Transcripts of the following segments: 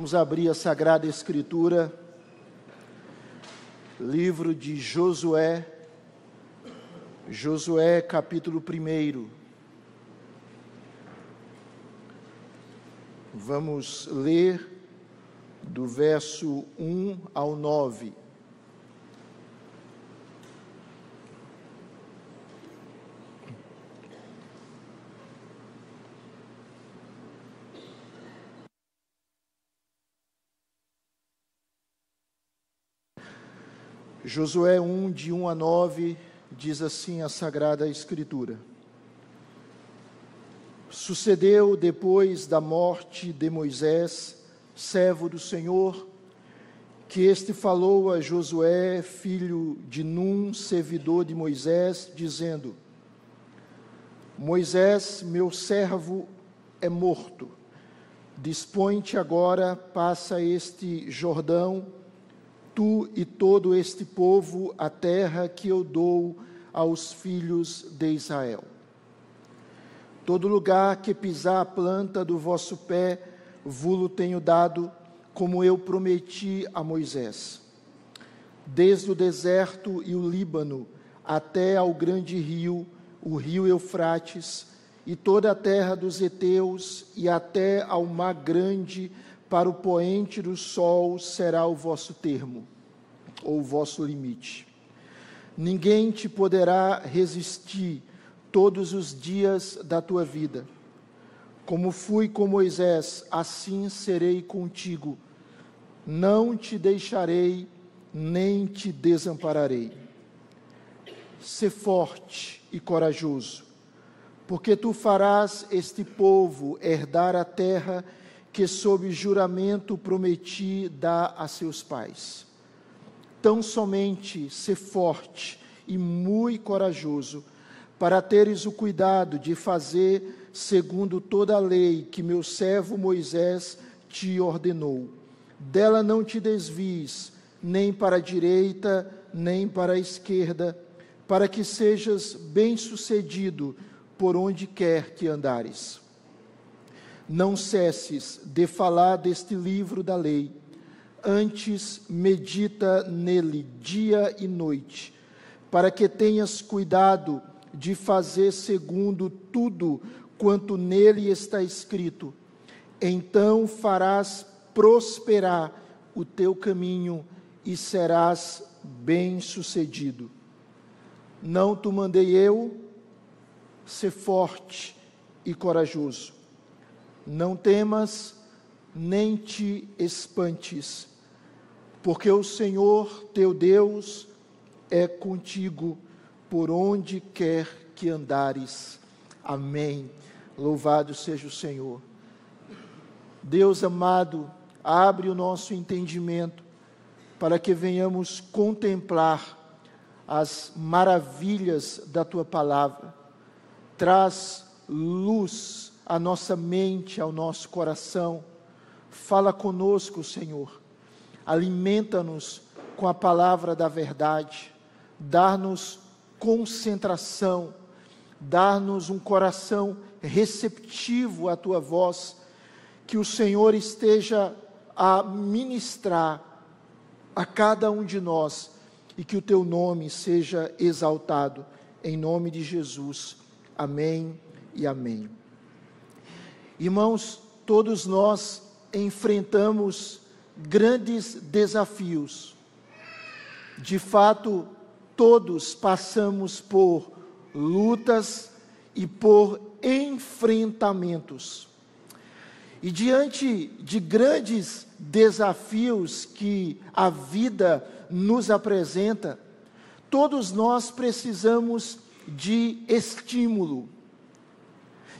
Vamos abrir a Sagrada Escritura, livro de Josué, Josué capítulo 1. Vamos ler do verso 1 ao 9. Josué 1, de 1 a 9, diz assim a Sagrada Escritura: Sucedeu depois da morte de Moisés, servo do Senhor, que este falou a Josué, filho de Num, servidor de Moisés, dizendo: Moisés, meu servo, é morto. Dispõe-te agora, passa este Jordão tu e todo este povo a terra que eu dou aos filhos de Israel. Todo lugar que pisar a planta do vosso pé, vulo tenho dado, como eu prometi a Moisés. Desde o deserto e o Líbano até ao grande rio, o rio Eufrates, e toda a terra dos heteus, e até ao mar grande, para o poente do sol será o vosso termo, ou o vosso limite. Ninguém te poderá resistir todos os dias da tua vida. Como fui com Moisés, assim serei contigo. Não te deixarei, nem te desampararei. Sê forte e corajoso, porque tu farás este povo herdar a terra que sob juramento prometi dar a seus pais. Tão somente ser forte e muito corajoso, para teres o cuidado de fazer segundo toda a lei que meu servo Moisés te ordenou. Dela não te desvies, nem para a direita, nem para a esquerda, para que sejas bem-sucedido por onde quer que andares. Não cesses de falar deste livro da lei, antes medita nele dia e noite, para que tenhas cuidado de fazer segundo tudo quanto nele está escrito. Então farás prosperar o teu caminho e serás bem-sucedido. Não te mandei eu ser forte e corajoso. Não temas, nem te espantes, porque o Senhor teu Deus é contigo por onde quer que andares. Amém. Louvado seja o Senhor. Deus amado, abre o nosso entendimento para que venhamos contemplar as maravilhas da tua palavra. Traz luz à nossa mente, ao nosso coração. Fala conosco, Senhor. Alimenta-nos com a palavra da verdade. Dar-nos concentração. Dar-nos um coração receptivo à tua voz. Que o Senhor esteja a ministrar a cada um de nós e que o teu nome seja exaltado. Em nome de Jesus. Amém e amém. Irmãos, todos nós enfrentamos grandes desafios. De fato, todos passamos por lutas e por enfrentamentos. E diante de grandes desafios que a vida nos apresenta, todos nós precisamos de estímulo,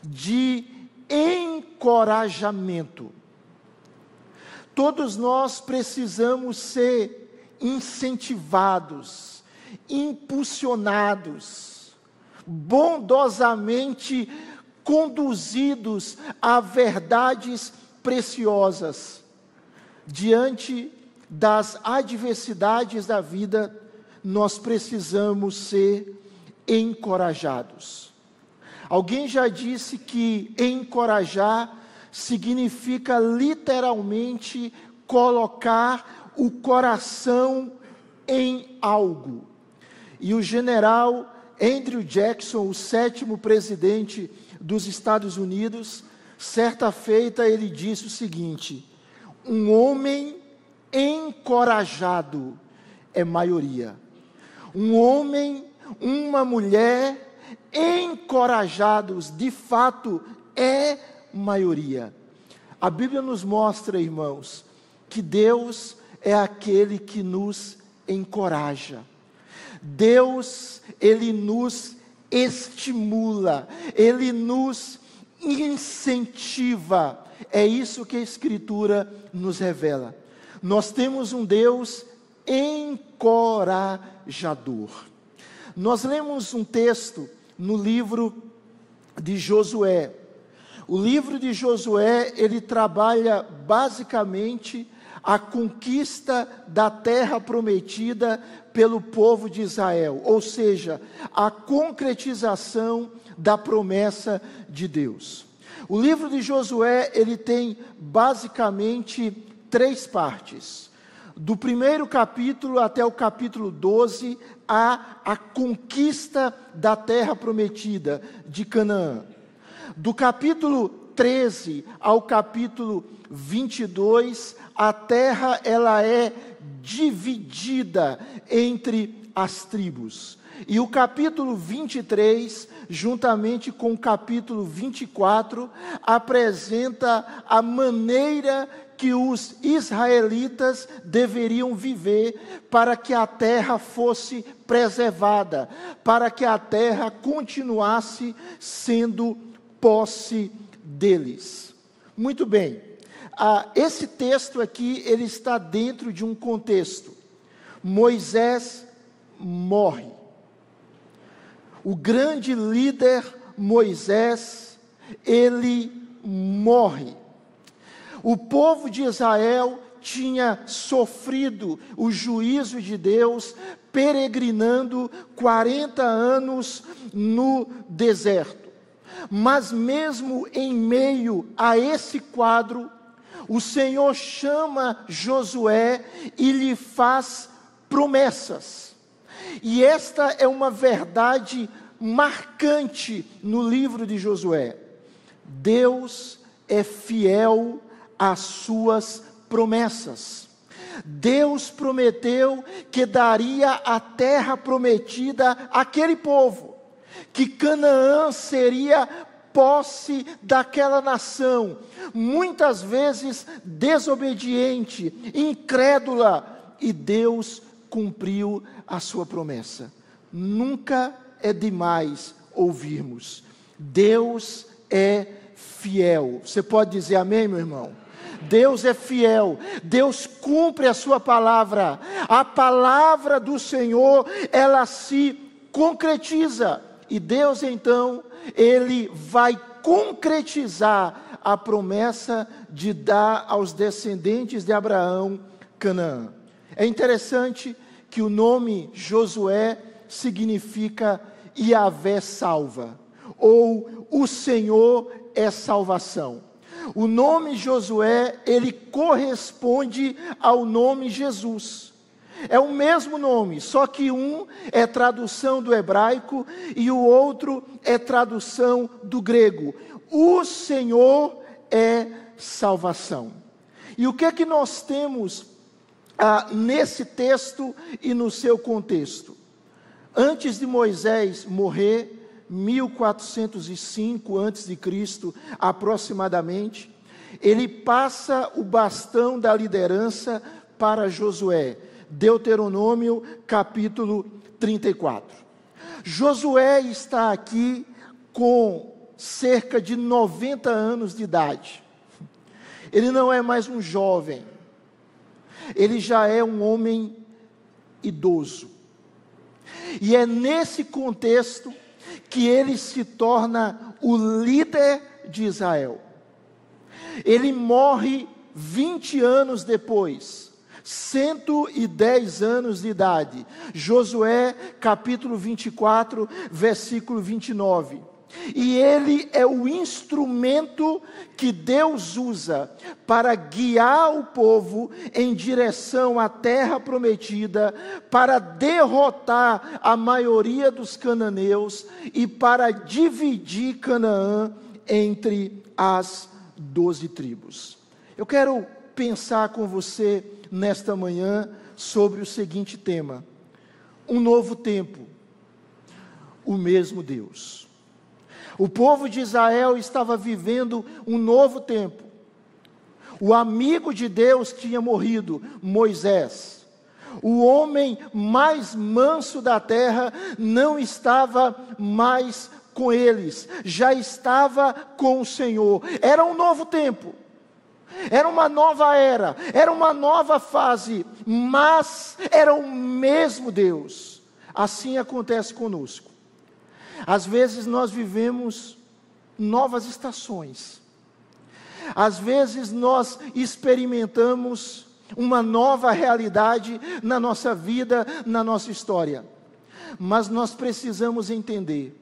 de encorajamento. Todos nós precisamos ser incentivados, impulsionados, bondosamente conduzidos a verdades preciosas. Diante das adversidades da vida, nós precisamos ser encorajados. Alguém já disse que encorajar significa literalmente colocar o coração em algo. E o general Andrew Jackson, o sétimo presidente dos Estados Unidos, certa feita ele disse o seguinte: um homem encorajado é maioria. Um homem, uma mulher encorajados, de fato, é maioria. A Bíblia nos mostra, irmãos, que Deus é aquele que nos encoraja. Deus, ele nos estimula, ele nos incentiva. É isso que a Escritura nos revela. Nós temos um Deus encorajador. Nós lemos um texto no livro de Josué. O livro de Josué, ele trabalha basicamente a conquista da terra prometida pelo povo de Israel, ou seja, a concretização da promessa de Deus. O livro de Josué, ele tem basicamente três partes. Do primeiro capítulo até o capítulo 12, a conquista da terra prometida de Canaã. Do capítulo 13 ao capítulo 22, a terra ela é dividida entre as tribos. E o capítulo 23, juntamente com o capítulo 24, apresenta a maneira que os israelitas deveriam viver para que a terra fosse preservada, para que a terra continuasse sendo posse deles. Muito bem. Ah, esse texto aqui ele está dentro de um contexto. Moisés morre. O grande líder Moisés, ele morre. O povo de Israel tinha sofrido o juízo de Deus, peregrinando 40 anos no deserto. Mas, mesmo em meio a esse quadro, o Senhor chama Josué e lhe faz promessas. E esta é uma verdade marcante no livro de Josué. Deus é fiel às suas promessas. Deus prometeu que daria a terra prometida àquele povo, que Canaã seria posse daquela nação, muitas vezes desobediente, incrédula, e Deus cumpriu a sua promessa. Nunca é demais ouvirmos. Deus é fiel. Você pode dizer amém, meu irmão? Deus é fiel, Deus cumpre a sua palavra, a palavra do Senhor, ela se concretiza, e Deus então ele vai concretizar a promessa de dar aos descendentes de Abraão Canaã. É interessante que o nome Josué significa Yahvé salva, ou o Senhor é salvação. O nome Josué, ele corresponde ao nome Jesus. É o mesmo nome, só que um é tradução do hebraico e o outro é tradução do grego. O Senhor é salvação. E o que é que nós temos ah, nesse texto e no seu contexto? Antes de Moisés morrer, 1405 antes de Cristo, aproximadamente, ele passa o bastão da liderança para Josué. Deuteronômio capítulo 34. Josué está aqui com cerca de 90 anos de idade. Ele não é mais um jovem, ele já é um homem idoso. E é nesse contexto que ele se torna o líder de Israel. Ele morre 20 anos depois 110 anos de idade. Josué, capítulo 24, versículo 29. E ele é o instrumento que Deus usa para guiar o povo em direção à terra prometida, para derrotar a maioria dos cananeus e para dividir Canaã entre as doze tribos. Eu quero pensar com você nesta manhã sobre o seguinte tema: um novo tempo, o mesmo Deus. O povo de Israel estava vivendo um novo tempo. O amigo de Deus tinha morrido, Moisés. O homem mais manso da terra não estava mais com eles, já estava com o Senhor. Era um novo tempo. Era uma nova era, era uma nova fase, mas era o mesmo Deus. Assim acontece conosco. Às vezes nós vivemos novas estações. Às vezes nós experimentamos uma nova realidade na nossa vida, na nossa história. Mas nós precisamos entender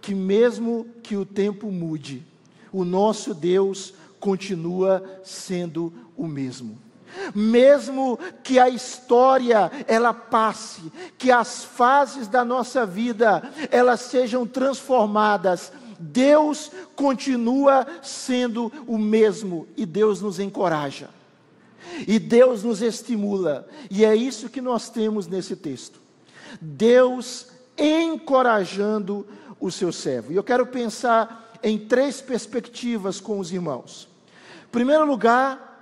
que, mesmo que o tempo mude, o nosso Deus continua sendo o mesmo mesmo que a história ela passe, que as fases da nossa vida elas sejam transformadas, Deus continua sendo o mesmo e Deus nos encoraja. E Deus nos estimula, e é isso que nós temos nesse texto. Deus encorajando o seu servo. E eu quero pensar em três perspectivas com os irmãos. Em primeiro lugar,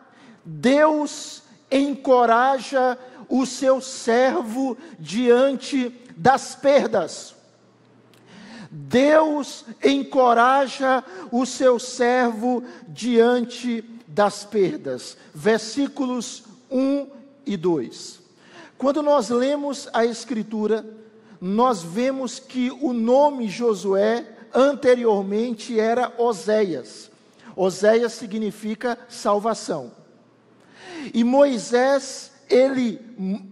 Deus encoraja o seu servo diante das perdas. Deus encoraja o seu servo diante das perdas. Versículos 1 e 2. Quando nós lemos a Escritura, nós vemos que o nome Josué anteriormente era Oséias. Oséias significa salvação. E Moisés, ele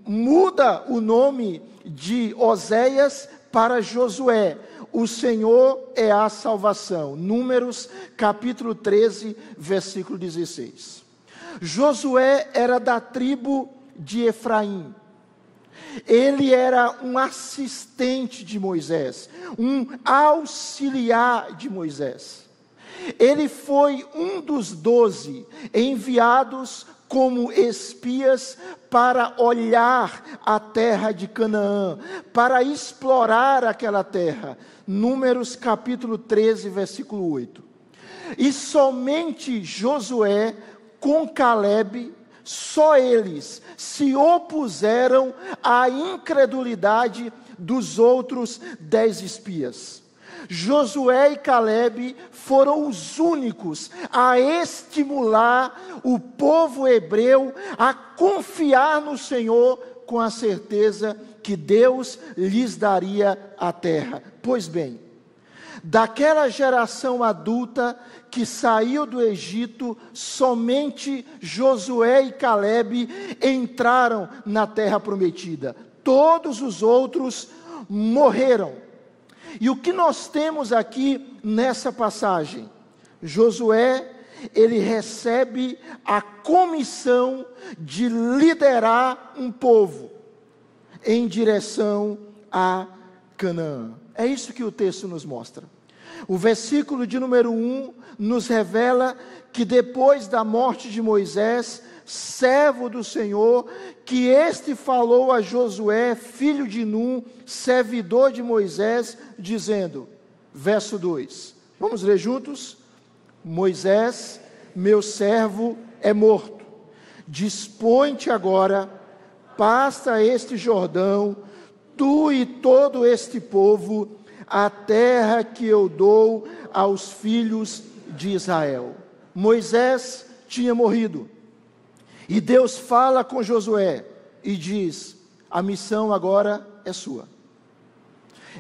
muda o nome de Oséias para Josué. O Senhor é a salvação. Números capítulo 13, versículo 16. Josué era da tribo de Efraim. Ele era um assistente de Moisés, um auxiliar de Moisés. Ele foi um dos doze enviados como espias para olhar a terra de Canaã, para explorar aquela terra. Números capítulo 13, versículo 8. E somente Josué com Caleb, só eles se opuseram à incredulidade dos outros dez espias. Josué e Caleb foram os únicos a estimular o povo hebreu a confiar no Senhor com a certeza que Deus lhes daria a terra. Pois bem, daquela geração adulta que saiu do Egito, somente Josué e Caleb entraram na terra prometida. Todos os outros morreram e o que nós temos aqui nessa passagem? Josué, ele recebe a comissão de liderar um povo em direção a Canaã. É isso que o texto nos mostra. O versículo de número 1 nos revela que depois da morte de Moisés, servo do Senhor, que este falou a Josué, filho de Num, servidor de Moisés, dizendo: verso 2. Vamos ler juntos? Moisés, meu servo, é morto. Dispõe-te agora, passa este Jordão, tu e todo este povo, a terra que eu dou aos filhos de Israel. Moisés tinha morrido. E Deus fala com Josué e diz: a missão agora é sua.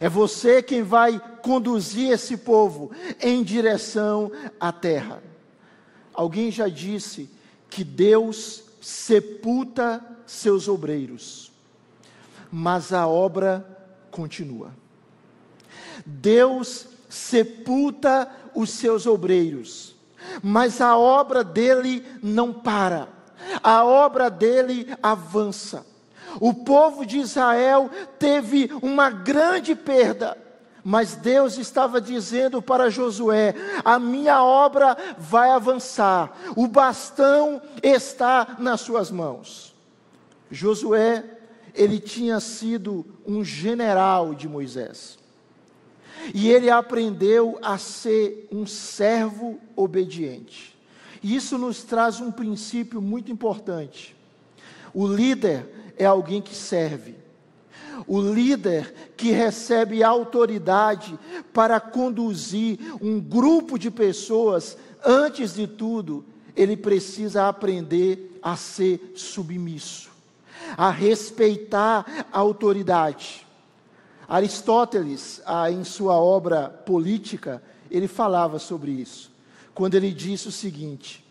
É você quem vai conduzir esse povo em direção à terra. Alguém já disse que Deus sepulta seus obreiros, mas a obra continua. Deus sepulta os seus obreiros, mas a obra dele não para, a obra dele avança. O povo de Israel teve uma grande perda, mas Deus estava dizendo para Josué: a minha obra vai avançar, o bastão está nas suas mãos. Josué, ele tinha sido um general de Moisés, e ele aprendeu a ser um servo obediente. E isso nos traz um princípio muito importante. O líder é alguém que serve. O líder que recebe autoridade para conduzir um grupo de pessoas, antes de tudo, ele precisa aprender a ser submisso, a respeitar a autoridade. Aristóteles, em sua obra Política, ele falava sobre isso, quando ele disse o seguinte: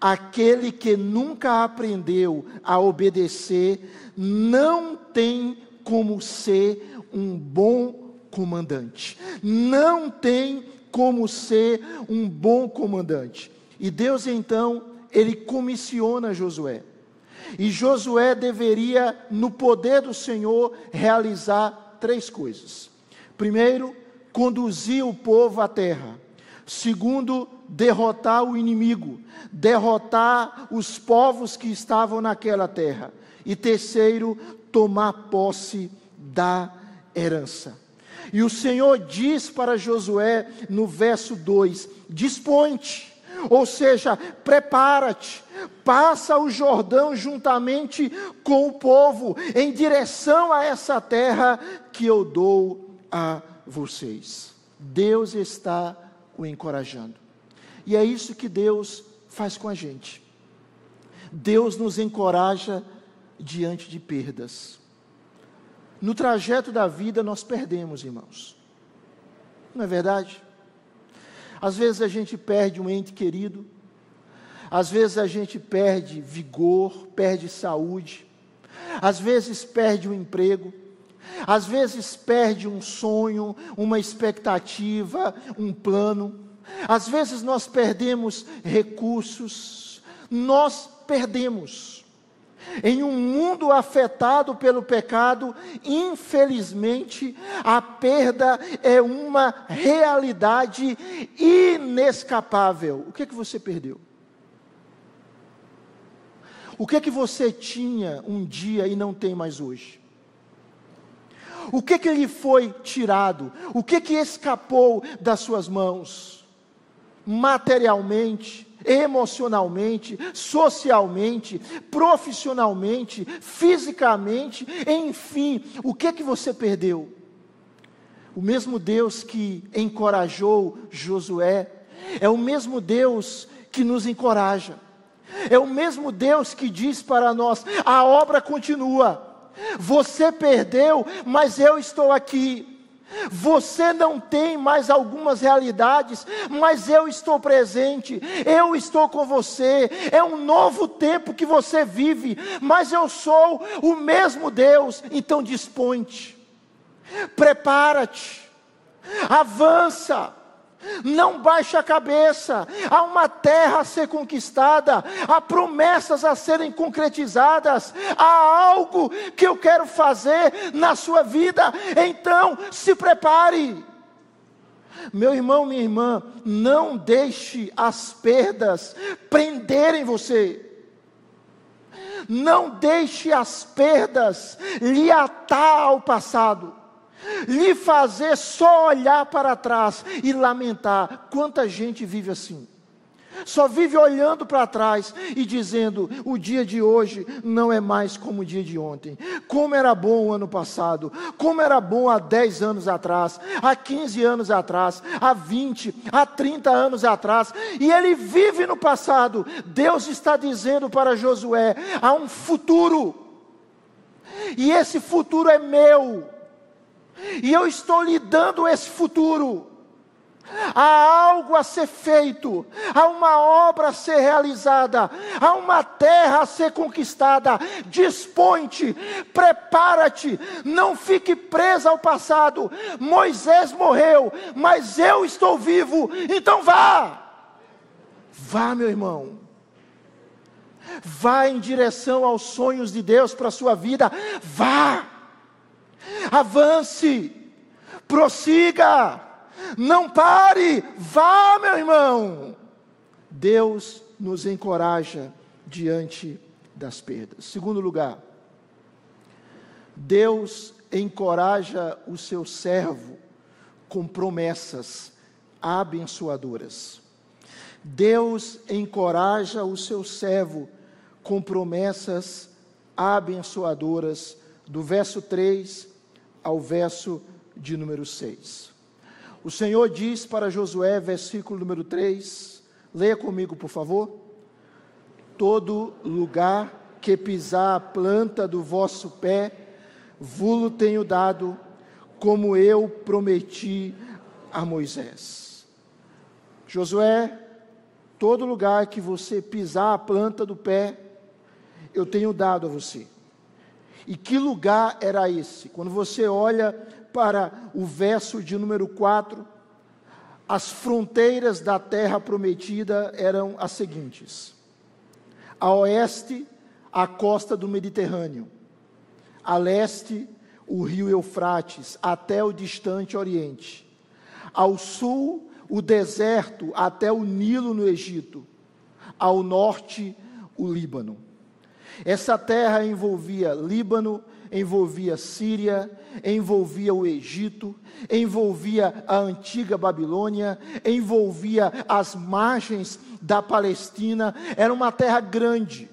aquele que nunca aprendeu a obedecer não tem como ser um bom comandante. Não tem como ser um bom comandante. E Deus então, ele comissiona Josué. E Josué deveria, no poder do Senhor, realizar três coisas. Primeiro, conduzir o povo à terra. Segundo, derrotar o inimigo, derrotar os povos que estavam naquela terra. E terceiro, tomar posse da herança. E o Senhor diz para Josué no verso 2: Dispõe-te, ou seja, prepara-te, passa o Jordão juntamente com o povo em direção a essa terra que eu dou a vocês. Deus está o encorajando. E é isso que Deus faz com a gente. Deus nos encoraja diante de perdas. No trajeto da vida nós perdemos, irmãos. Não é verdade? Às vezes a gente perde um ente querido, às vezes a gente perde vigor, perde saúde, às vezes perde um emprego, às vezes perde um sonho, uma expectativa, um plano, às vezes nós perdemos recursos, nós perdemos. Em um mundo afetado pelo pecado, infelizmente, a perda é uma realidade inescapável. O que é que você perdeu? O que é que você tinha um dia e não tem mais hoje? O que é que lhe foi tirado? O que é que escapou das suas mãos? Materialmente, emocionalmente, socialmente, profissionalmente, fisicamente, enfim, o que é que você perdeu? O mesmo Deus que encorajou Josué, é o mesmo Deus que nos encoraja, é o mesmo Deus que diz para nós: a obra continua, você perdeu, mas eu estou aqui. Você não tem mais algumas realidades, mas eu estou presente, eu estou com você. É um novo tempo que você vive, mas eu sou o mesmo Deus. Então dispõe-te, prepara-te, avança não baixe a cabeça, há uma terra a ser conquistada, há promessas a serem concretizadas, há algo que eu quero fazer na sua vida, então se prepare. Meu irmão, minha irmã, não deixe as perdas prenderem você. Não deixe as perdas lhe atar ao passado lhe fazer só olhar para trás e lamentar. Quanta gente vive assim? Só vive olhando para trás e dizendo: o dia de hoje não é mais como o dia de ontem. Como era bom o ano passado, como era bom há 10 anos atrás, há 15 anos atrás, há 20, há 30 anos atrás, e ele vive no passado. Deus está dizendo para Josué: há um futuro, e esse futuro é meu. E eu estou lhe dando esse futuro. há algo a ser feito, há uma obra a ser realizada, há uma terra a ser conquistada. Dispõe-te, prepara-te, não fique presa ao passado. Moisés morreu, mas eu estou vivo, então vá. Vá, meu irmão. Vá em direção aos sonhos de Deus para a sua vida. Vá. Avance. Prossiga não pare, vá, meu irmão. Deus nos encoraja diante das perdas. Segundo lugar, Deus encoraja o seu servo com promessas abençoadoras. Deus encoraja o seu servo com promessas abençoadoras, do verso 3 ao verso de número 6. O Senhor diz para Josué, versículo número 3, leia comigo, por favor. Todo lugar que pisar a planta do vosso pé, vulo tenho dado, como eu prometi a Moisés. Josué, todo lugar que você pisar a planta do pé, eu tenho dado a você. E que lugar era esse? Quando você olha para o verso de número 4, as fronteiras da terra prometida eram as seguintes: a oeste, a costa do Mediterrâneo, a leste, o rio Eufrates, até o distante Oriente, ao sul, o deserto, até o Nilo no Egito, ao norte, o Líbano. Essa terra envolvia Líbano, envolvia Síria, envolvia o Egito, envolvia a antiga Babilônia, envolvia as margens da Palestina, era uma terra grande.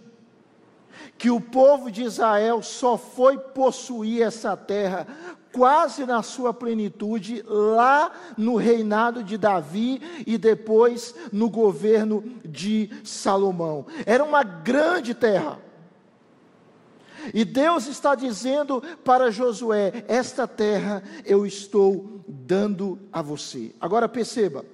Que o povo de Israel só foi possuir essa terra quase na sua plenitude, lá no reinado de Davi e depois no governo de Salomão. Era uma grande terra. E Deus está dizendo para Josué: Esta terra eu estou dando a você. Agora perceba,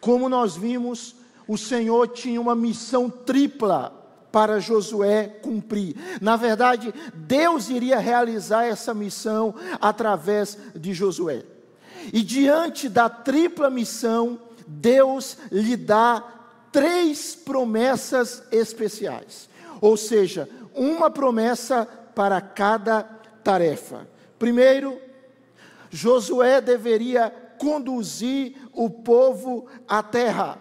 como nós vimos, o Senhor tinha uma missão tripla para Josué cumprir. Na verdade, Deus iria realizar essa missão através de Josué. E diante da tripla missão, Deus lhe dá três promessas especiais. Ou seja, uma promessa para cada tarefa. Primeiro, Josué deveria conduzir o povo à terra.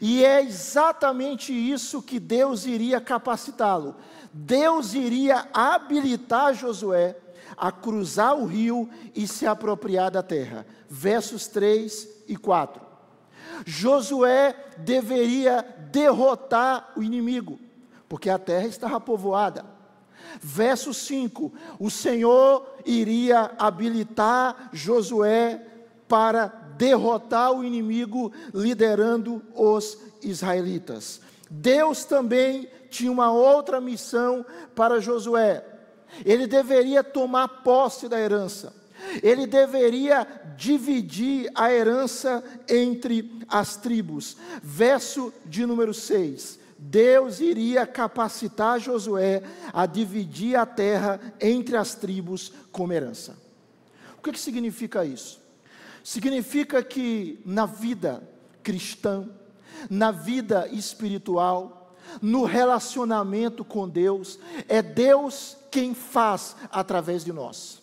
E é exatamente isso que Deus iria capacitá-lo. Deus iria habilitar Josué a cruzar o rio e se apropriar da terra. Versos 3 e 4. Josué deveria derrotar o inimigo porque a terra estava povoada. Verso 5: o Senhor iria habilitar Josué para derrotar o inimigo, liderando os israelitas. Deus também tinha uma outra missão para Josué. Ele deveria tomar posse da herança. Ele deveria dividir a herança entre as tribos. Verso de número 6. Deus iria capacitar Josué a dividir a terra entre as tribos como herança. O que, que significa isso? Significa que na vida cristã, na vida espiritual, no relacionamento com Deus, é Deus quem faz através de nós.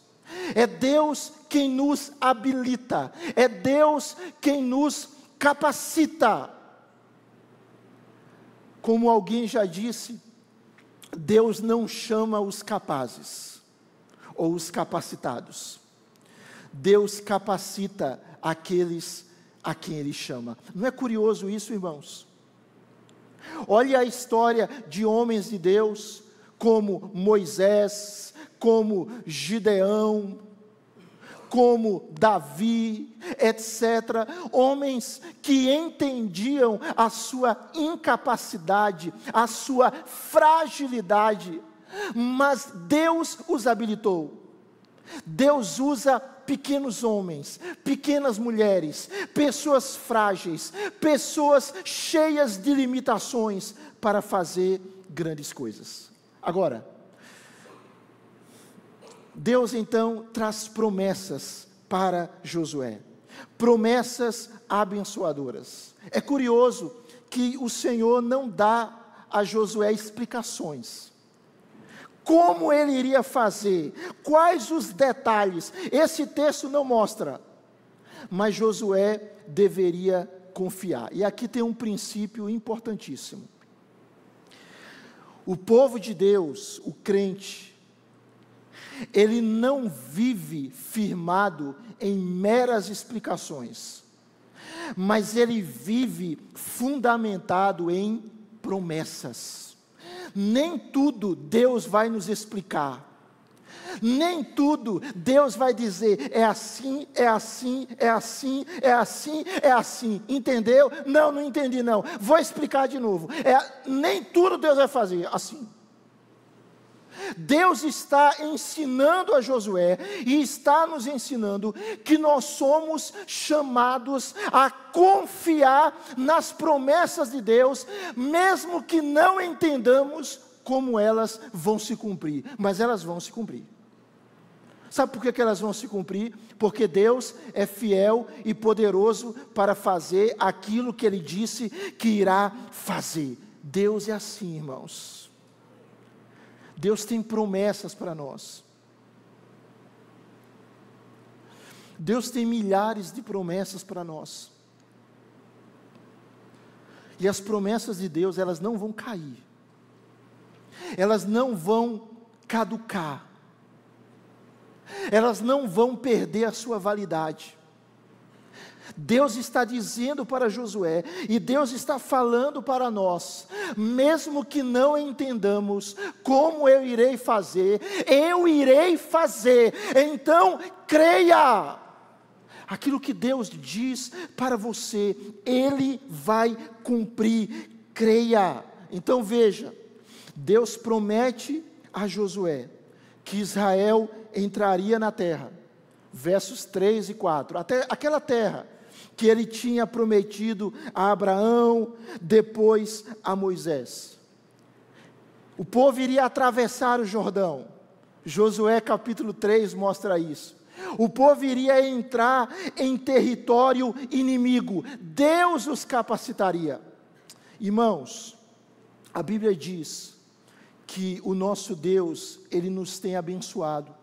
É Deus quem nos habilita, é Deus quem nos capacita como alguém já disse, Deus não chama os capazes ou os capacitados. Deus capacita aqueles a quem Ele chama. Não é curioso isso, irmãos? Olhe a história de homens de Deus, como Moisés, como Gideão, como Davi, etc. Homens que entendiam a sua incapacidade, a sua fragilidade, mas Deus os habilitou. Deus usa pequenos homens, pequenas mulheres, pessoas frágeis, pessoas cheias de limitações para fazer grandes coisas. Agora, Deus então traz promessas para Josué, promessas abençoadoras. É curioso que o Senhor não dá a Josué explicações. Como ele iria fazer? Quais os detalhes? Esse texto não mostra. Mas Josué deveria confiar. E aqui tem um princípio importantíssimo. O povo de Deus, o crente, ele não vive firmado em meras explicações, mas ele vive fundamentado em promessas. Nem tudo Deus vai nos explicar. Nem tudo Deus vai dizer é assim, é assim, é assim, é assim, é assim. Entendeu? Não, não entendi não. Vou explicar de novo. É, nem tudo Deus vai fazer assim. Deus está ensinando a Josué e está nos ensinando que nós somos chamados a confiar nas promessas de Deus, mesmo que não entendamos como elas vão se cumprir, mas elas vão se cumprir. Sabe por que, elas vão se cumprir? Porque Deus é fiel e poderoso para fazer aquilo que Ele disse que irá fazer. Deus é assim, irmãos. Deus tem promessas para nós. Deus tem milhares de promessas para nós. E as promessas de Deus, elas não vão cair. Elas não vão caducar. Elas não vão perder a sua validade. Deus está dizendo para Josué, e Deus está falando para nós, mesmo que não entendamos como eu irei fazer, eu irei fazer, então creia. Aquilo que Deus diz para você, Ele vai cumprir, creia. Então veja, Deus promete a Josué que Israel entraria na terra, versos 3 e 4, até aquela terra que ele tinha prometido a Abraão, depois a Moisés. O povo iria atravessar o Jordão. Josué capítulo 3 mostra isso. O povo iria entrar em território inimigo. Deus os capacitaria. Irmãos, a Bíblia diz que o nosso Deus, ele nos tem abençoado.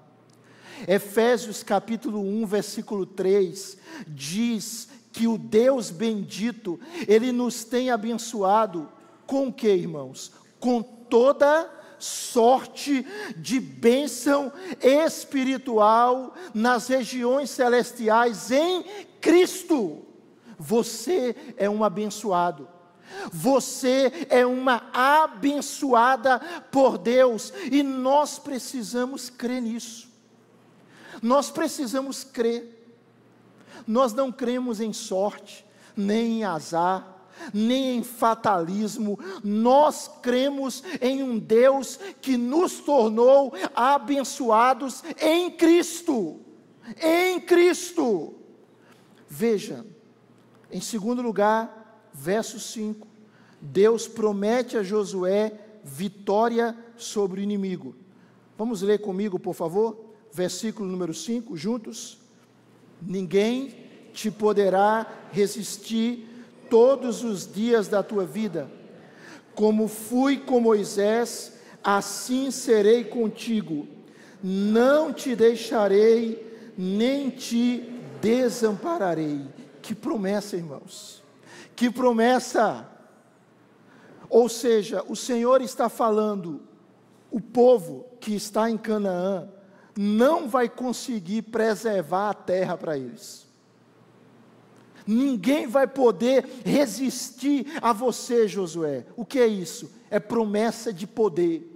Efésios capítulo 1, versículo 3 diz que o Deus bendito, Ele nos tem abençoado com que, irmãos? Com toda sorte de bênção espiritual nas regiões celestiais em Cristo. Você é um abençoado. Você é uma abençoada por Deus e nós precisamos crer nisso. Nós precisamos crer. Nós não cremos em sorte, nem em azar, nem em fatalismo, nós cremos em um Deus que nos tornou abençoados em Cristo. Em Cristo. Veja, em segundo lugar, verso 5, Deus promete a Josué vitória sobre o inimigo. Vamos ler comigo, por favor, versículo número 5, juntos ninguém te poderá resistir todos os dias da tua vida. Como fui com Moisés, assim serei contigo. Não te deixarei, nem te desampararei. Que promessa, irmãos. Que promessa. Ou seja, o Senhor está falando, o povo que está em Canaã, não vai conseguir preservar a terra para eles. Ninguém vai poder resistir a você, Josué. O que é isso? É promessa de poder.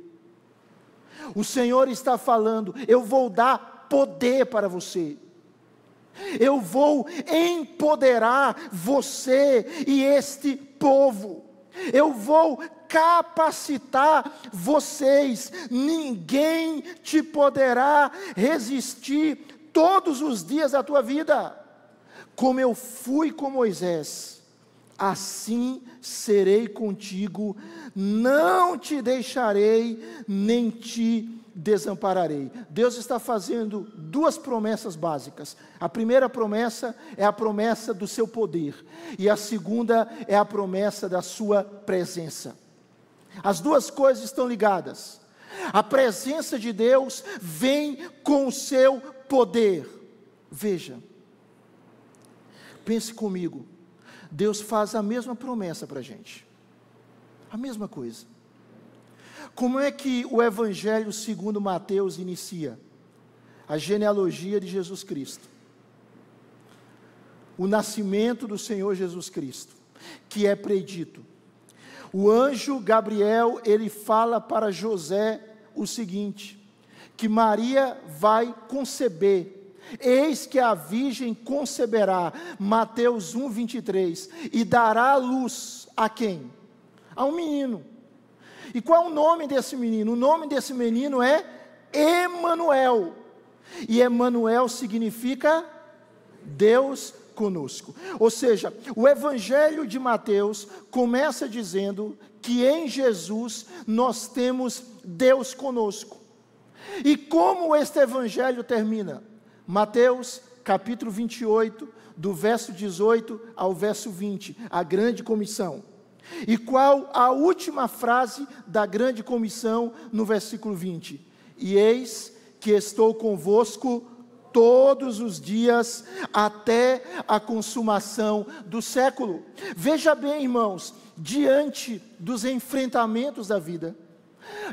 O Senhor está falando: eu vou dar poder para você. Eu vou empoderar você e este povo. Eu vou capacitar vocês, ninguém te poderá resistir todos os dias da tua vida. Como eu fui com Moisés, assim serei contigo, não te deixarei, nem te desampararei. Deus está fazendo duas promessas básicas. A primeira promessa é a promessa do seu poder, e a segunda é a promessa da sua presença. As duas coisas estão ligadas. A presença de Deus vem com o seu poder. Veja, pense comigo. Deus faz a mesma promessa para a gente, a mesma coisa. Como é que o Evangelho segundo Mateus inicia? A genealogia de Jesus Cristo. O nascimento do Senhor Jesus Cristo, que é predito. O anjo Gabriel, ele fala para José o seguinte: que Maria vai conceber. Eis que a virgem conceberá, Mateus 1, 23, e dará luz a quem? A um menino e qual é o nome desse menino? O nome desse menino é Emanuel. E Emanuel significa Deus conosco. Ou seja, o evangelho de Mateus começa dizendo que em Jesus nós temos Deus conosco. E como este evangelho termina? Mateus capítulo 28, do verso 18 ao verso 20, a grande comissão. E qual a última frase da grande comissão no versículo 20? E eis que estou convosco todos os dias até a consumação do século. Veja bem, irmãos, diante dos enfrentamentos da vida,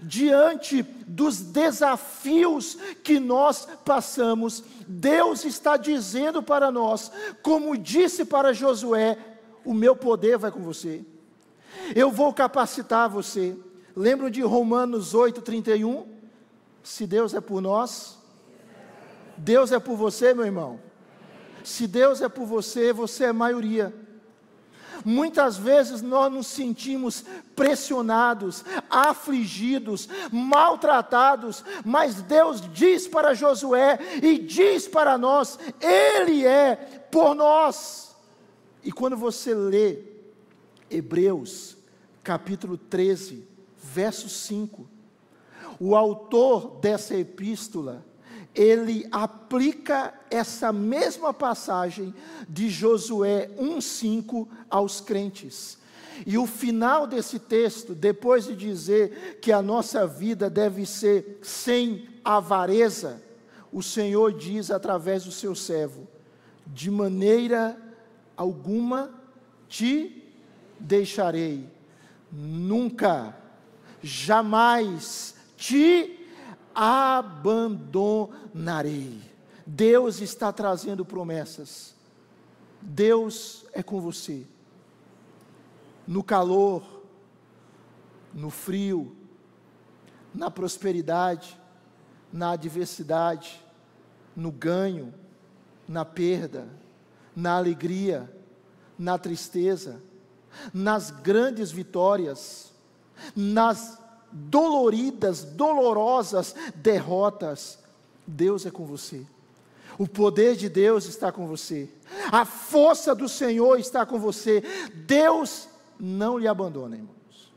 diante dos desafios que nós passamos, Deus está dizendo para nós, como disse para Josué: o meu poder vai com você. Eu vou capacitar você. Lembram de Romanos 8:31? Se Deus é por nós, Deus é por você, meu irmão. Se Deus é por você, você é maioria. Muitas vezes nós nos sentimos pressionados, afligidos, maltratados, mas Deus diz para Josué e diz para nós: Ele é por nós. E quando você lê Hebreus, capítulo 13, verso 5. O autor dessa epístola, ele aplica essa mesma passagem de Josué 1:5 aos crentes. E o final desse texto, depois de dizer que a nossa vida deve ser sem avareza, o Senhor diz através do seu servo: de maneira alguma te deixarei, nunca, jamais te abandonarei. Deus está trazendo promessas. Deus é com você. No calor, no frio, na prosperidade, na adversidade, no ganho, na perda, na alegria, na tristeza nas grandes vitórias, nas doloridas, dolorosas derrotas, Deus é com você. O poder de Deus está com você. A força do Senhor está com você. Deus não lhe abandona, irmãos.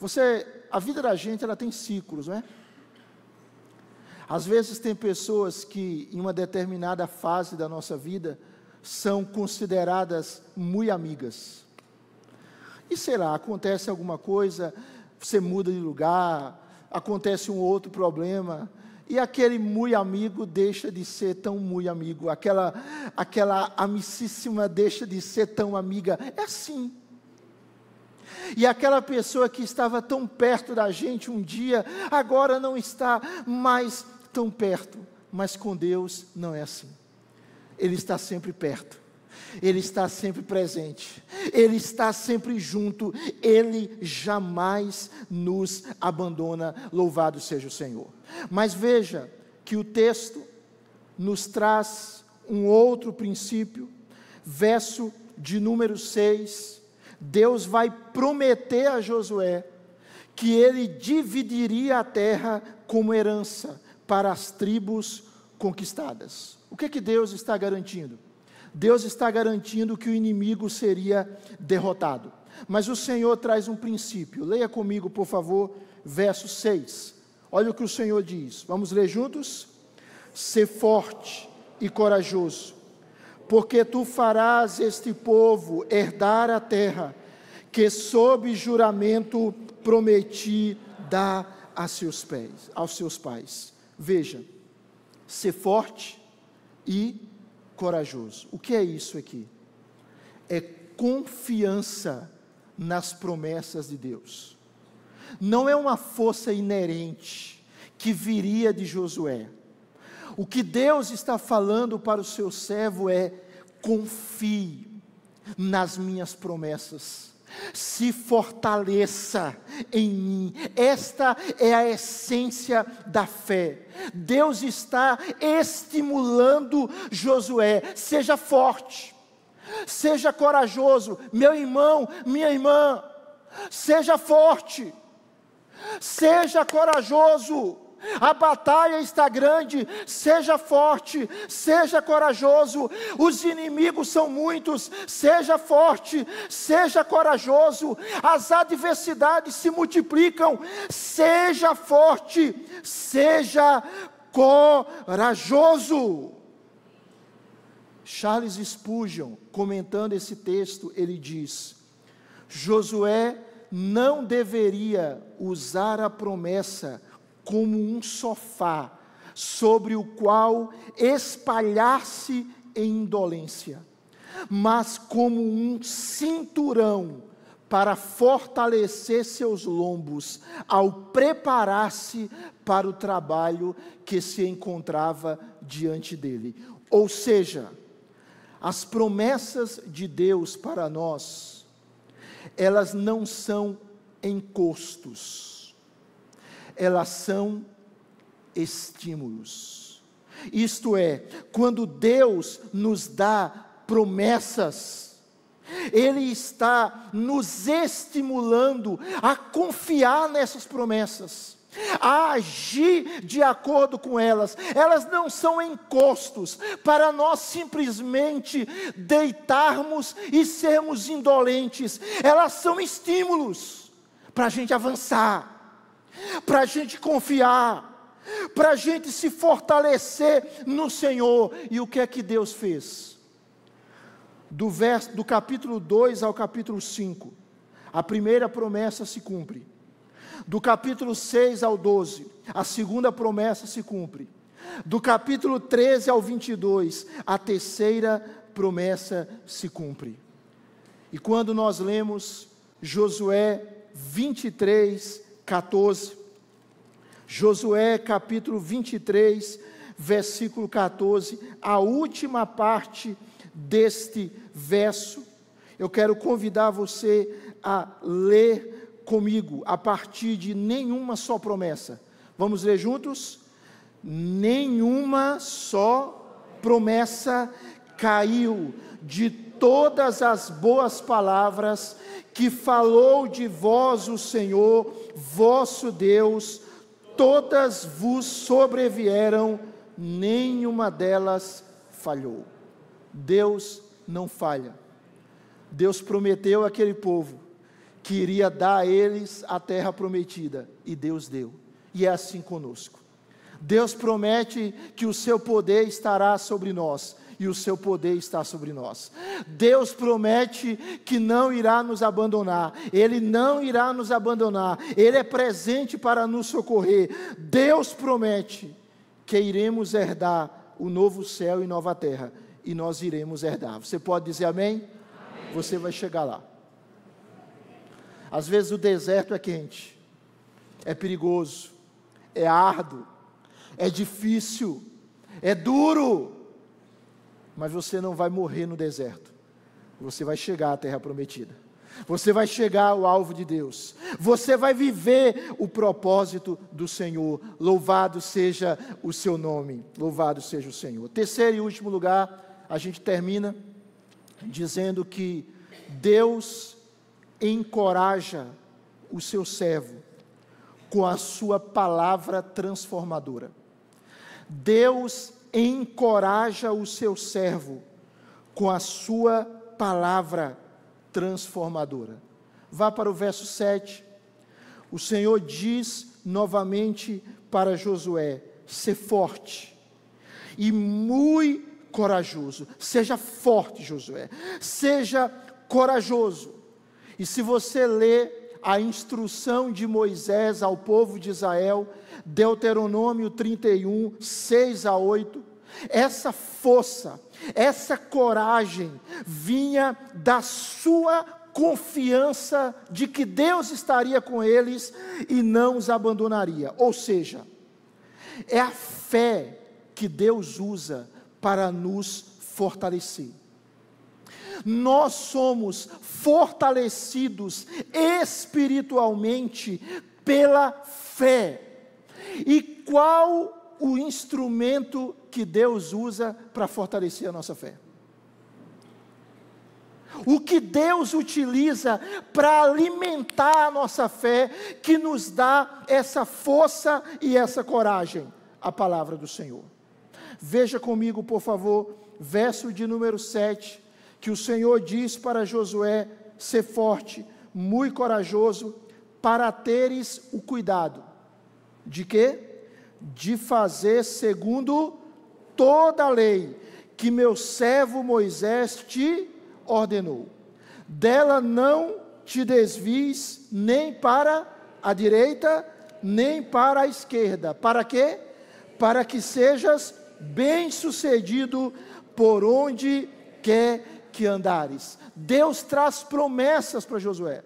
Você, a vida da gente, ela tem ciclos, não é? Às vezes tem pessoas que em uma determinada fase da nossa vida são consideradas muito amigas. E sei lá, acontece alguma coisa, você muda de lugar, acontece um outro problema, e aquele muito amigo deixa de ser tão muito amigo, aquela, aquela amicíssima deixa de ser tão amiga. É assim. E aquela pessoa que estava tão perto da gente um dia, agora não está mais tão perto. Mas com Deus não é assim. Ele está sempre perto. Ele está sempre presente, Ele está sempre junto, Ele jamais nos abandona. Louvado seja o Senhor. Mas veja que o texto nos traz um outro princípio, verso de número 6, Deus vai prometer a Josué que ele dividiria a terra como herança para as tribos conquistadas. O que, que Deus está garantindo? Deus está garantindo que o inimigo seria derrotado. Mas o Senhor traz um princípio. Leia comigo, por favor, verso 6. Olha o que o Senhor diz. Vamos ler juntos? Ser forte e corajoso, porque tu farás este povo herdar a terra que sob juramento prometi dar a seus pés, aos seus pais. Veja, ser forte e corajoso. O que é isso aqui? É confiança nas promessas de Deus. Não é uma força inerente que viria de Josué. O que Deus está falando para o seu servo é: confie nas minhas promessas se fortaleça em mim. Esta é a essência da fé. Deus está estimulando Josué, seja forte, seja corajoso, meu irmão, minha irmã, seja forte, seja corajoso. A batalha está grande, seja forte, seja corajoso. Os inimigos são muitos, seja forte, seja corajoso. As adversidades se multiplicam, seja forte, seja corajoso. Charles Spurgeon, comentando esse texto, ele diz: Josué não deveria usar a promessa como um sofá sobre o qual espalhar-se em indolência, mas como um cinturão para fortalecer seus lombos ao preparar-se para o trabalho que se encontrava diante dele. Ou seja, as promessas de Deus para nós, elas não são encostos elas são estímulos. Isto é, quando Deus nos dá promessas, Ele está nos estimulando a confiar nessas promessas, a agir de acordo com elas. Elas não são encostos para nós simplesmente deitarmos e sermos indolentes, elas são estímulos para a gente avançar para a gente confiar, para a gente se fortalecer no Senhor. E o que é que Deus fez? Do, verso, do capítulo 2 ao capítulo 5, a primeira promessa se cumpre. Do capítulo 6 ao 12, a segunda promessa se cumpre. Do capítulo 13 ao 22, a terceira promessa se cumpre. E quando nós lemos Josué 23, 14. Josué capítulo 23, versículo 14, a última parte deste verso. Eu quero convidar você a ler comigo a partir de nenhuma só promessa. Vamos ler juntos? Nenhuma só promessa caiu de todas as boas palavras que falou de vós o Senhor, vosso Deus, todas vos sobrevieram, nenhuma delas falhou. Deus não falha. Deus prometeu àquele povo que iria dar a eles a terra prometida, e Deus deu. E é assim conosco. Deus promete que o seu poder estará sobre nós e o seu poder está sobre nós. Deus promete que não irá nos abandonar, Ele não irá nos abandonar, Ele é presente para nos socorrer. Deus promete que iremos herdar o novo céu e nova terra, e nós iremos herdar. Você pode dizer amém? amém. Você vai chegar lá. Às vezes o deserto é quente, é perigoso, é árduo, é difícil, é duro mas você não vai morrer no deserto. Você vai chegar à terra prometida. Você vai chegar ao alvo de Deus. Você vai viver o propósito do Senhor. Louvado seja o seu nome. Louvado seja o Senhor. Terceiro e último lugar, a gente termina dizendo que Deus encoraja o seu servo com a sua palavra transformadora. Deus encoraja o seu servo com a sua palavra transformadora. Vá para o verso 7. O Senhor diz novamente para Josué: ser forte e muito corajoso. Seja forte, Josué. Seja corajoso. E se você lê a instrução de Moisés ao povo de Israel, Deuteronômio 31, 6 a 8, essa força, essa coragem vinha da sua confiança de que Deus estaria com eles e não os abandonaria. Ou seja, é a fé que Deus usa para nos fortalecer. Nós somos fortalecidos espiritualmente pela fé. E qual o instrumento que Deus usa para fortalecer a nossa fé? O que Deus utiliza para alimentar a nossa fé, que nos dá essa força e essa coragem? A palavra do Senhor. Veja comigo, por favor, verso de número 7, que o Senhor diz para Josué: ser forte, muito corajoso, para teres o cuidado de quê? De fazer segundo toda a lei que meu servo Moisés te ordenou. Dela não te desvies nem para a direita, nem para a esquerda. Para quê? Para que sejas bem-sucedido por onde quer que andares. Deus traz promessas para Josué.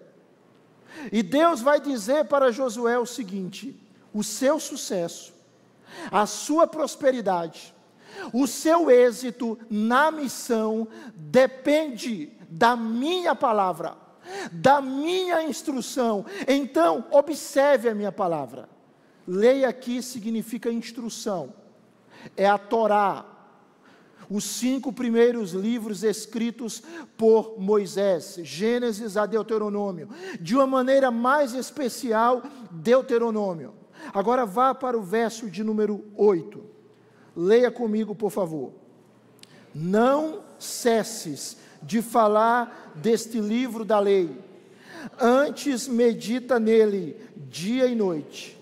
E Deus vai dizer para Josué o seguinte: o seu sucesso, a sua prosperidade, o seu êxito na missão depende da minha palavra, da minha instrução. Então, observe a minha palavra. Leia aqui significa instrução é a Torá, os cinco primeiros livros escritos por Moisés, Gênesis a Deuteronômio, de uma maneira mais especial, Deuteronômio. Agora vá para o verso de número 8. Leia comigo, por favor. Não cesses de falar deste livro da lei, antes medita nele dia e noite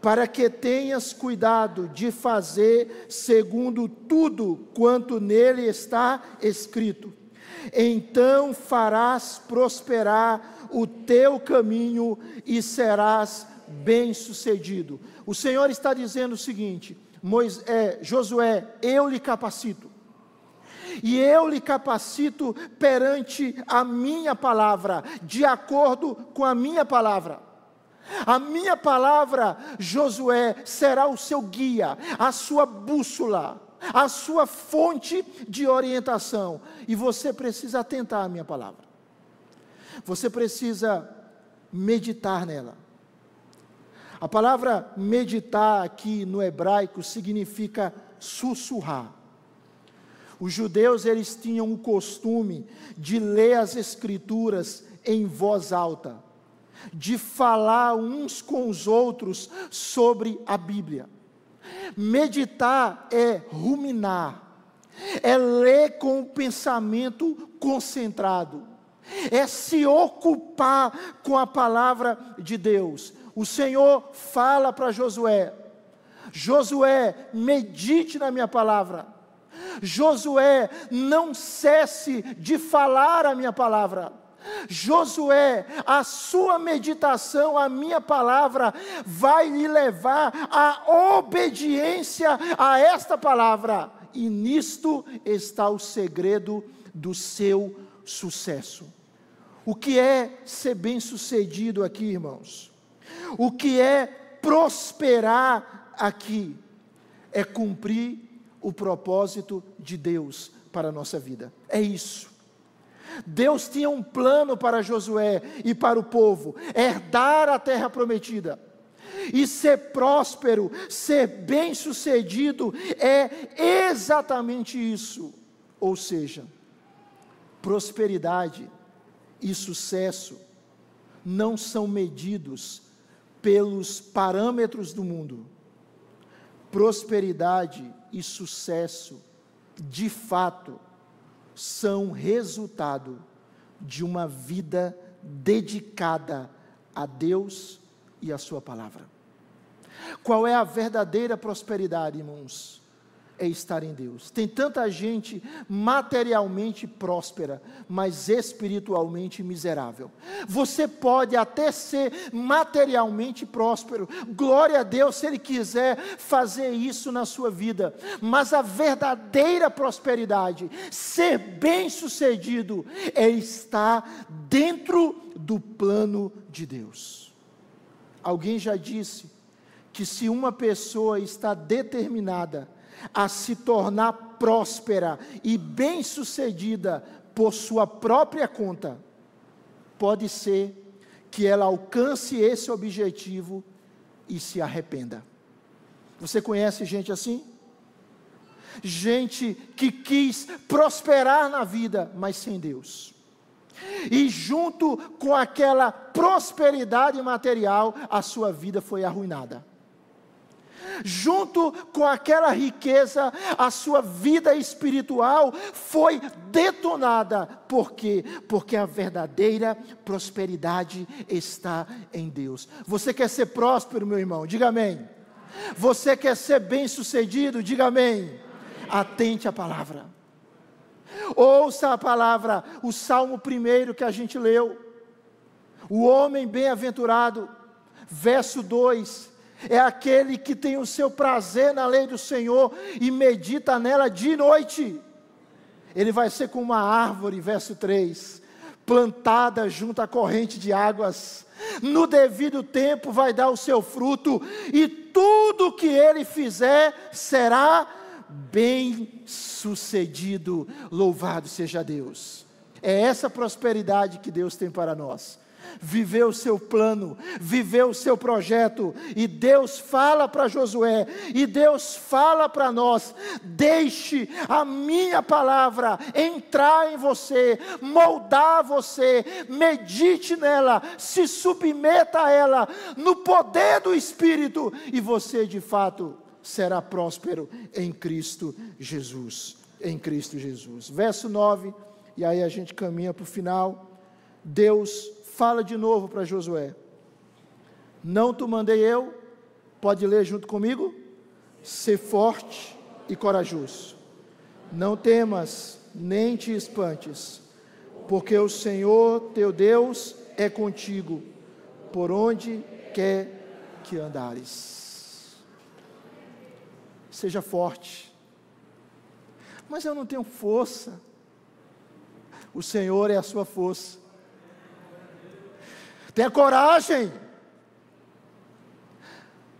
para que tenhas cuidado de fazer segundo tudo quanto nele está escrito. Então farás prosperar o teu caminho e serás bem-sucedido. O Senhor está dizendo o seguinte: Moisés, Josué, eu lhe capacito. E eu lhe capacito perante a minha palavra, de acordo com a minha palavra. A minha palavra, Josué, será o seu guia, a sua bússola, a sua fonte de orientação. E você precisa atentar à minha palavra. Você precisa meditar nela. A palavra meditar aqui no hebraico significa sussurrar. Os judeus eles tinham o costume de ler as escrituras em voz alta de falar uns com os outros sobre a Bíblia. Meditar é ruminar, é ler com o pensamento concentrado, é se ocupar com a palavra de Deus. O Senhor fala para Josué: Josué, medite na minha palavra. Josué, não cesse de falar a minha palavra. Josué, a sua meditação, a minha palavra, vai lhe levar à obediência a esta palavra, e nisto está o segredo do seu sucesso. O que é ser bem-sucedido aqui, irmãos? O que é prosperar aqui? É cumprir o propósito de Deus para a nossa vida. É isso. Deus tinha um plano para Josué e para o povo: herdar a terra prometida. E ser próspero, ser bem-sucedido, é exatamente isso. Ou seja, prosperidade e sucesso não são medidos pelos parâmetros do mundo. Prosperidade e sucesso, de fato, são resultado de uma vida dedicada a Deus e a Sua palavra. Qual é a verdadeira prosperidade, irmãos? É estar em Deus. Tem tanta gente materialmente próspera, mas espiritualmente miserável. Você pode até ser materialmente próspero, glória a Deus se Ele quiser fazer isso na sua vida, mas a verdadeira prosperidade, ser bem-sucedido, é estar dentro do plano de Deus. Alguém já disse que se uma pessoa está determinada a se tornar próspera e bem-sucedida por sua própria conta, pode ser que ela alcance esse objetivo e se arrependa. Você conhece gente assim? Gente que quis prosperar na vida, mas sem Deus. E junto com aquela prosperidade material, a sua vida foi arruinada junto com aquela riqueza, a sua vida espiritual foi detonada. Por quê? Porque a verdadeira prosperidade está em Deus. Você quer ser próspero, meu irmão? Diga amém. Você quer ser bem-sucedido? Diga amém. Atente à palavra. Ouça a palavra, o salmo primeiro que a gente leu. O homem bem-aventurado, verso 2 é aquele que tem o seu prazer na lei do Senhor e medita nela de noite. Ele vai ser como uma árvore, verso 3, plantada junto à corrente de águas. No devido tempo vai dar o seu fruto, e tudo que ele fizer será bem sucedido. Louvado seja Deus. É essa prosperidade que Deus tem para nós viver o seu plano, viver o seu projeto. E Deus fala para Josué, e Deus fala para nós: deixe a minha palavra entrar em você, moldar você, medite nela, se submeta a ela, no poder do Espírito, e você de fato será próspero em Cristo Jesus. Em Cristo Jesus. Verso 9, e aí a gente caminha para o final. Deus fala de novo para Josué: Não te mandei eu, pode ler junto comigo? Ser forte e corajoso. Não temas, nem te espantes, porque o Senhor teu Deus é contigo, por onde quer que andares. Seja forte. Mas eu não tenho força. O Senhor é a sua força. Tenha coragem.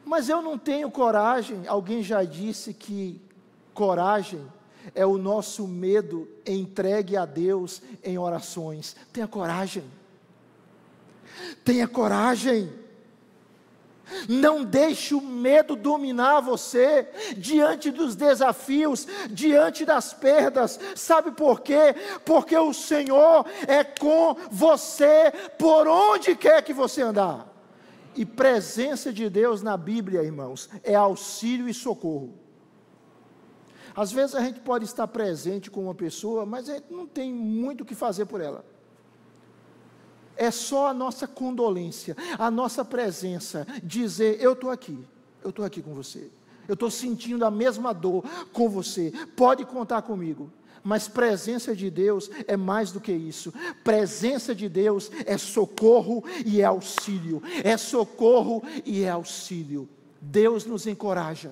Mas eu não tenho coragem. Alguém já disse que coragem é o nosso medo entregue a Deus em orações. Tenha coragem. Tenha coragem. Não deixe o medo dominar você diante dos desafios, diante das perdas. Sabe por quê? Porque o Senhor é com você por onde quer que você andar. E presença de Deus na Bíblia, irmãos, é auxílio e socorro. Às vezes a gente pode estar presente com uma pessoa, mas a gente não tem muito o que fazer por ela é só a nossa condolência, a nossa presença, dizer: Eu estou aqui, eu estou aqui com você, eu estou sentindo a mesma dor com você, pode contar comigo. Mas presença de Deus é mais do que isso. Presença de Deus é socorro e é auxílio. É socorro e é auxílio. Deus nos encoraja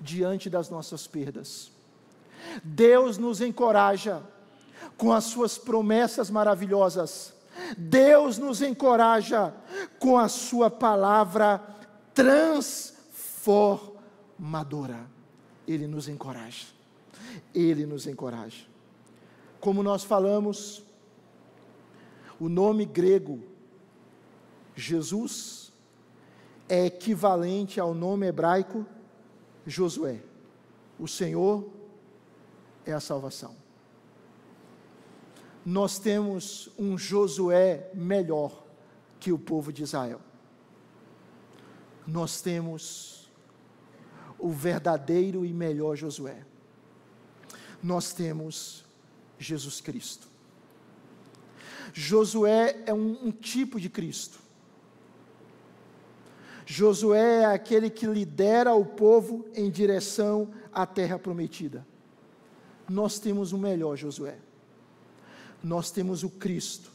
diante das nossas perdas. Deus nos encoraja com as suas promessas maravilhosas Deus nos encoraja com a Sua palavra transformadora. Ele nos encoraja. Ele nos encoraja. Como nós falamos, o nome grego Jesus é equivalente ao nome hebraico Josué. O Senhor é a salvação nós temos um Josué melhor que o povo de Israel. Nós temos o verdadeiro e melhor Josué. Nós temos Jesus Cristo. Josué é um, um tipo de Cristo. Josué é aquele que lidera o povo em direção à terra prometida. Nós temos o melhor Josué. Nós temos o Cristo,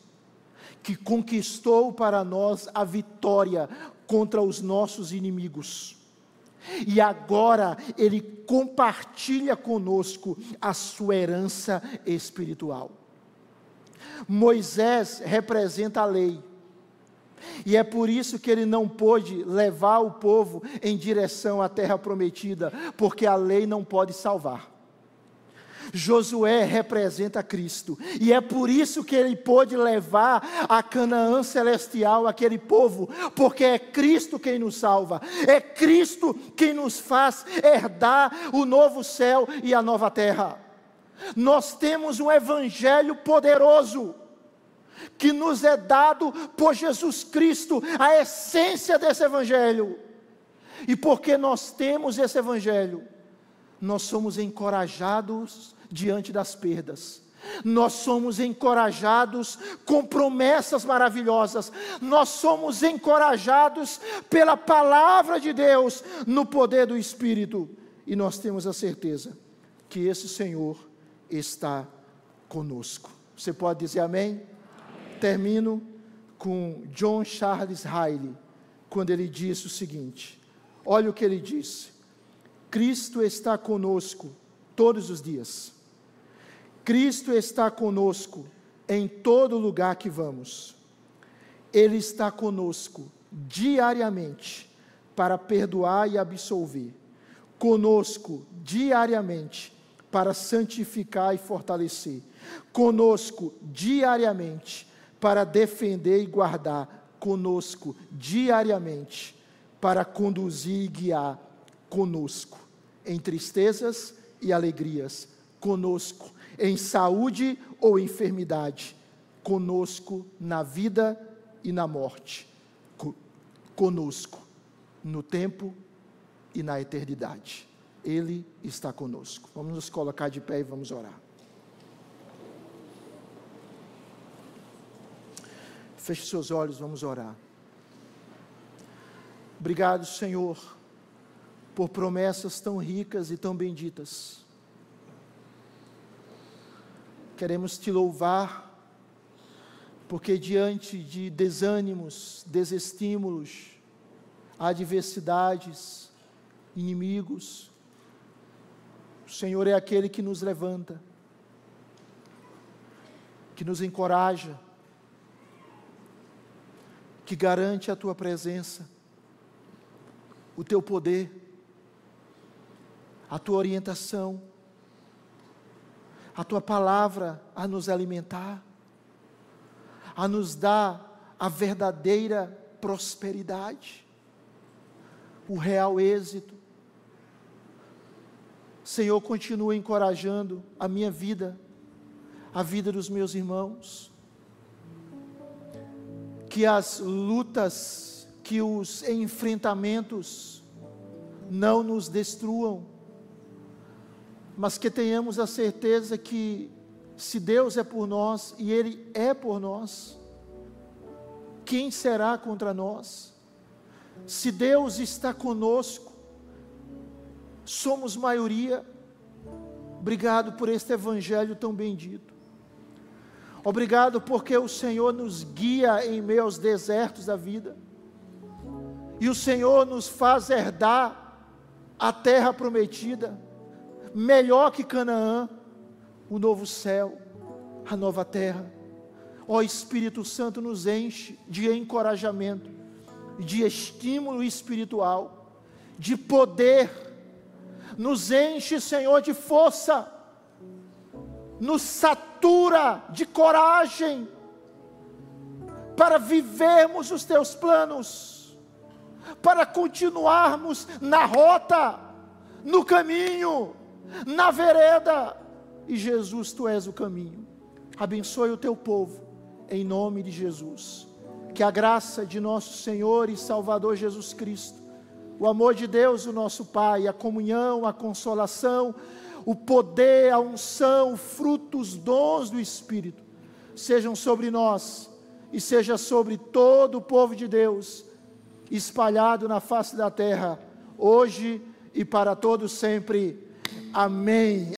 que conquistou para nós a vitória contra os nossos inimigos. E agora ele compartilha conosco a sua herança espiritual. Moisés representa a lei. E é por isso que ele não pôde levar o povo em direção à terra prometida, porque a lei não pode salvar. Josué representa Cristo, e é por isso que ele pôde levar a Canaã celestial aquele povo, porque é Cristo quem nos salva, é Cristo quem nos faz herdar o novo céu e a nova terra. Nós temos um evangelho poderoso que nos é dado por Jesus Cristo, a essência desse evangelho. E porque nós temos esse evangelho, nós somos encorajados diante das perdas. Nós somos encorajados com promessas maravilhosas, nós somos encorajados pela palavra de Deus, no poder do Espírito, e nós temos a certeza que esse Senhor está conosco. Você pode dizer amém? amém? Termino com John Charles Riley, quando ele disse o seguinte: olha o que ele disse. Cristo está conosco todos os dias. Cristo está conosco em todo lugar que vamos. Ele está conosco diariamente para perdoar e absolver. Conosco diariamente para santificar e fortalecer. Conosco diariamente para defender e guardar. Conosco diariamente para conduzir e guiar. Conosco em tristezas e alegrias. Conosco em saúde ou enfermidade, conosco na vida e na morte, conosco no tempo e na eternidade. Ele está conosco. Vamos nos colocar de pé e vamos orar. Feche seus olhos, vamos orar. Obrigado, Senhor, por promessas tão ricas e tão benditas Queremos te louvar, porque diante de desânimos, desestímulos, adversidades, inimigos, o Senhor é aquele que nos levanta, que nos encoraja, que garante a tua presença, o teu poder, a tua orientação a tua palavra a nos alimentar, a nos dar a verdadeira prosperidade, o real êxito. Senhor, continua encorajando a minha vida, a vida dos meus irmãos, que as lutas, que os enfrentamentos não nos destruam, mas que tenhamos a certeza que, se Deus é por nós e Ele é por nós, quem será contra nós? Se Deus está conosco, somos maioria. Obrigado por este Evangelho tão bendito. Obrigado porque o Senhor nos guia em meio aos desertos da vida. E o Senhor nos faz herdar a terra prometida melhor que Canaã, o novo céu, a nova terra. Ó Espírito Santo, nos enche de encorajamento, de estímulo espiritual, de poder, nos enche, Senhor, de força, nos satura de coragem, para vivermos os teus planos, para continuarmos na rota, no caminho, na vereda. E Jesus, tu és o caminho. Abençoe o teu povo, em nome de Jesus. que a graça de nosso Senhor e Salvador Jesus Cristo, o amor de Deus, o nosso Pai, a comunhão, a consolação, o poder, a unção, frutos, dons do Espírito, sejam sobre nós e seja sobre todo o povo de Deus, espalhado na face da terra, hoje e para todos sempre. Amém.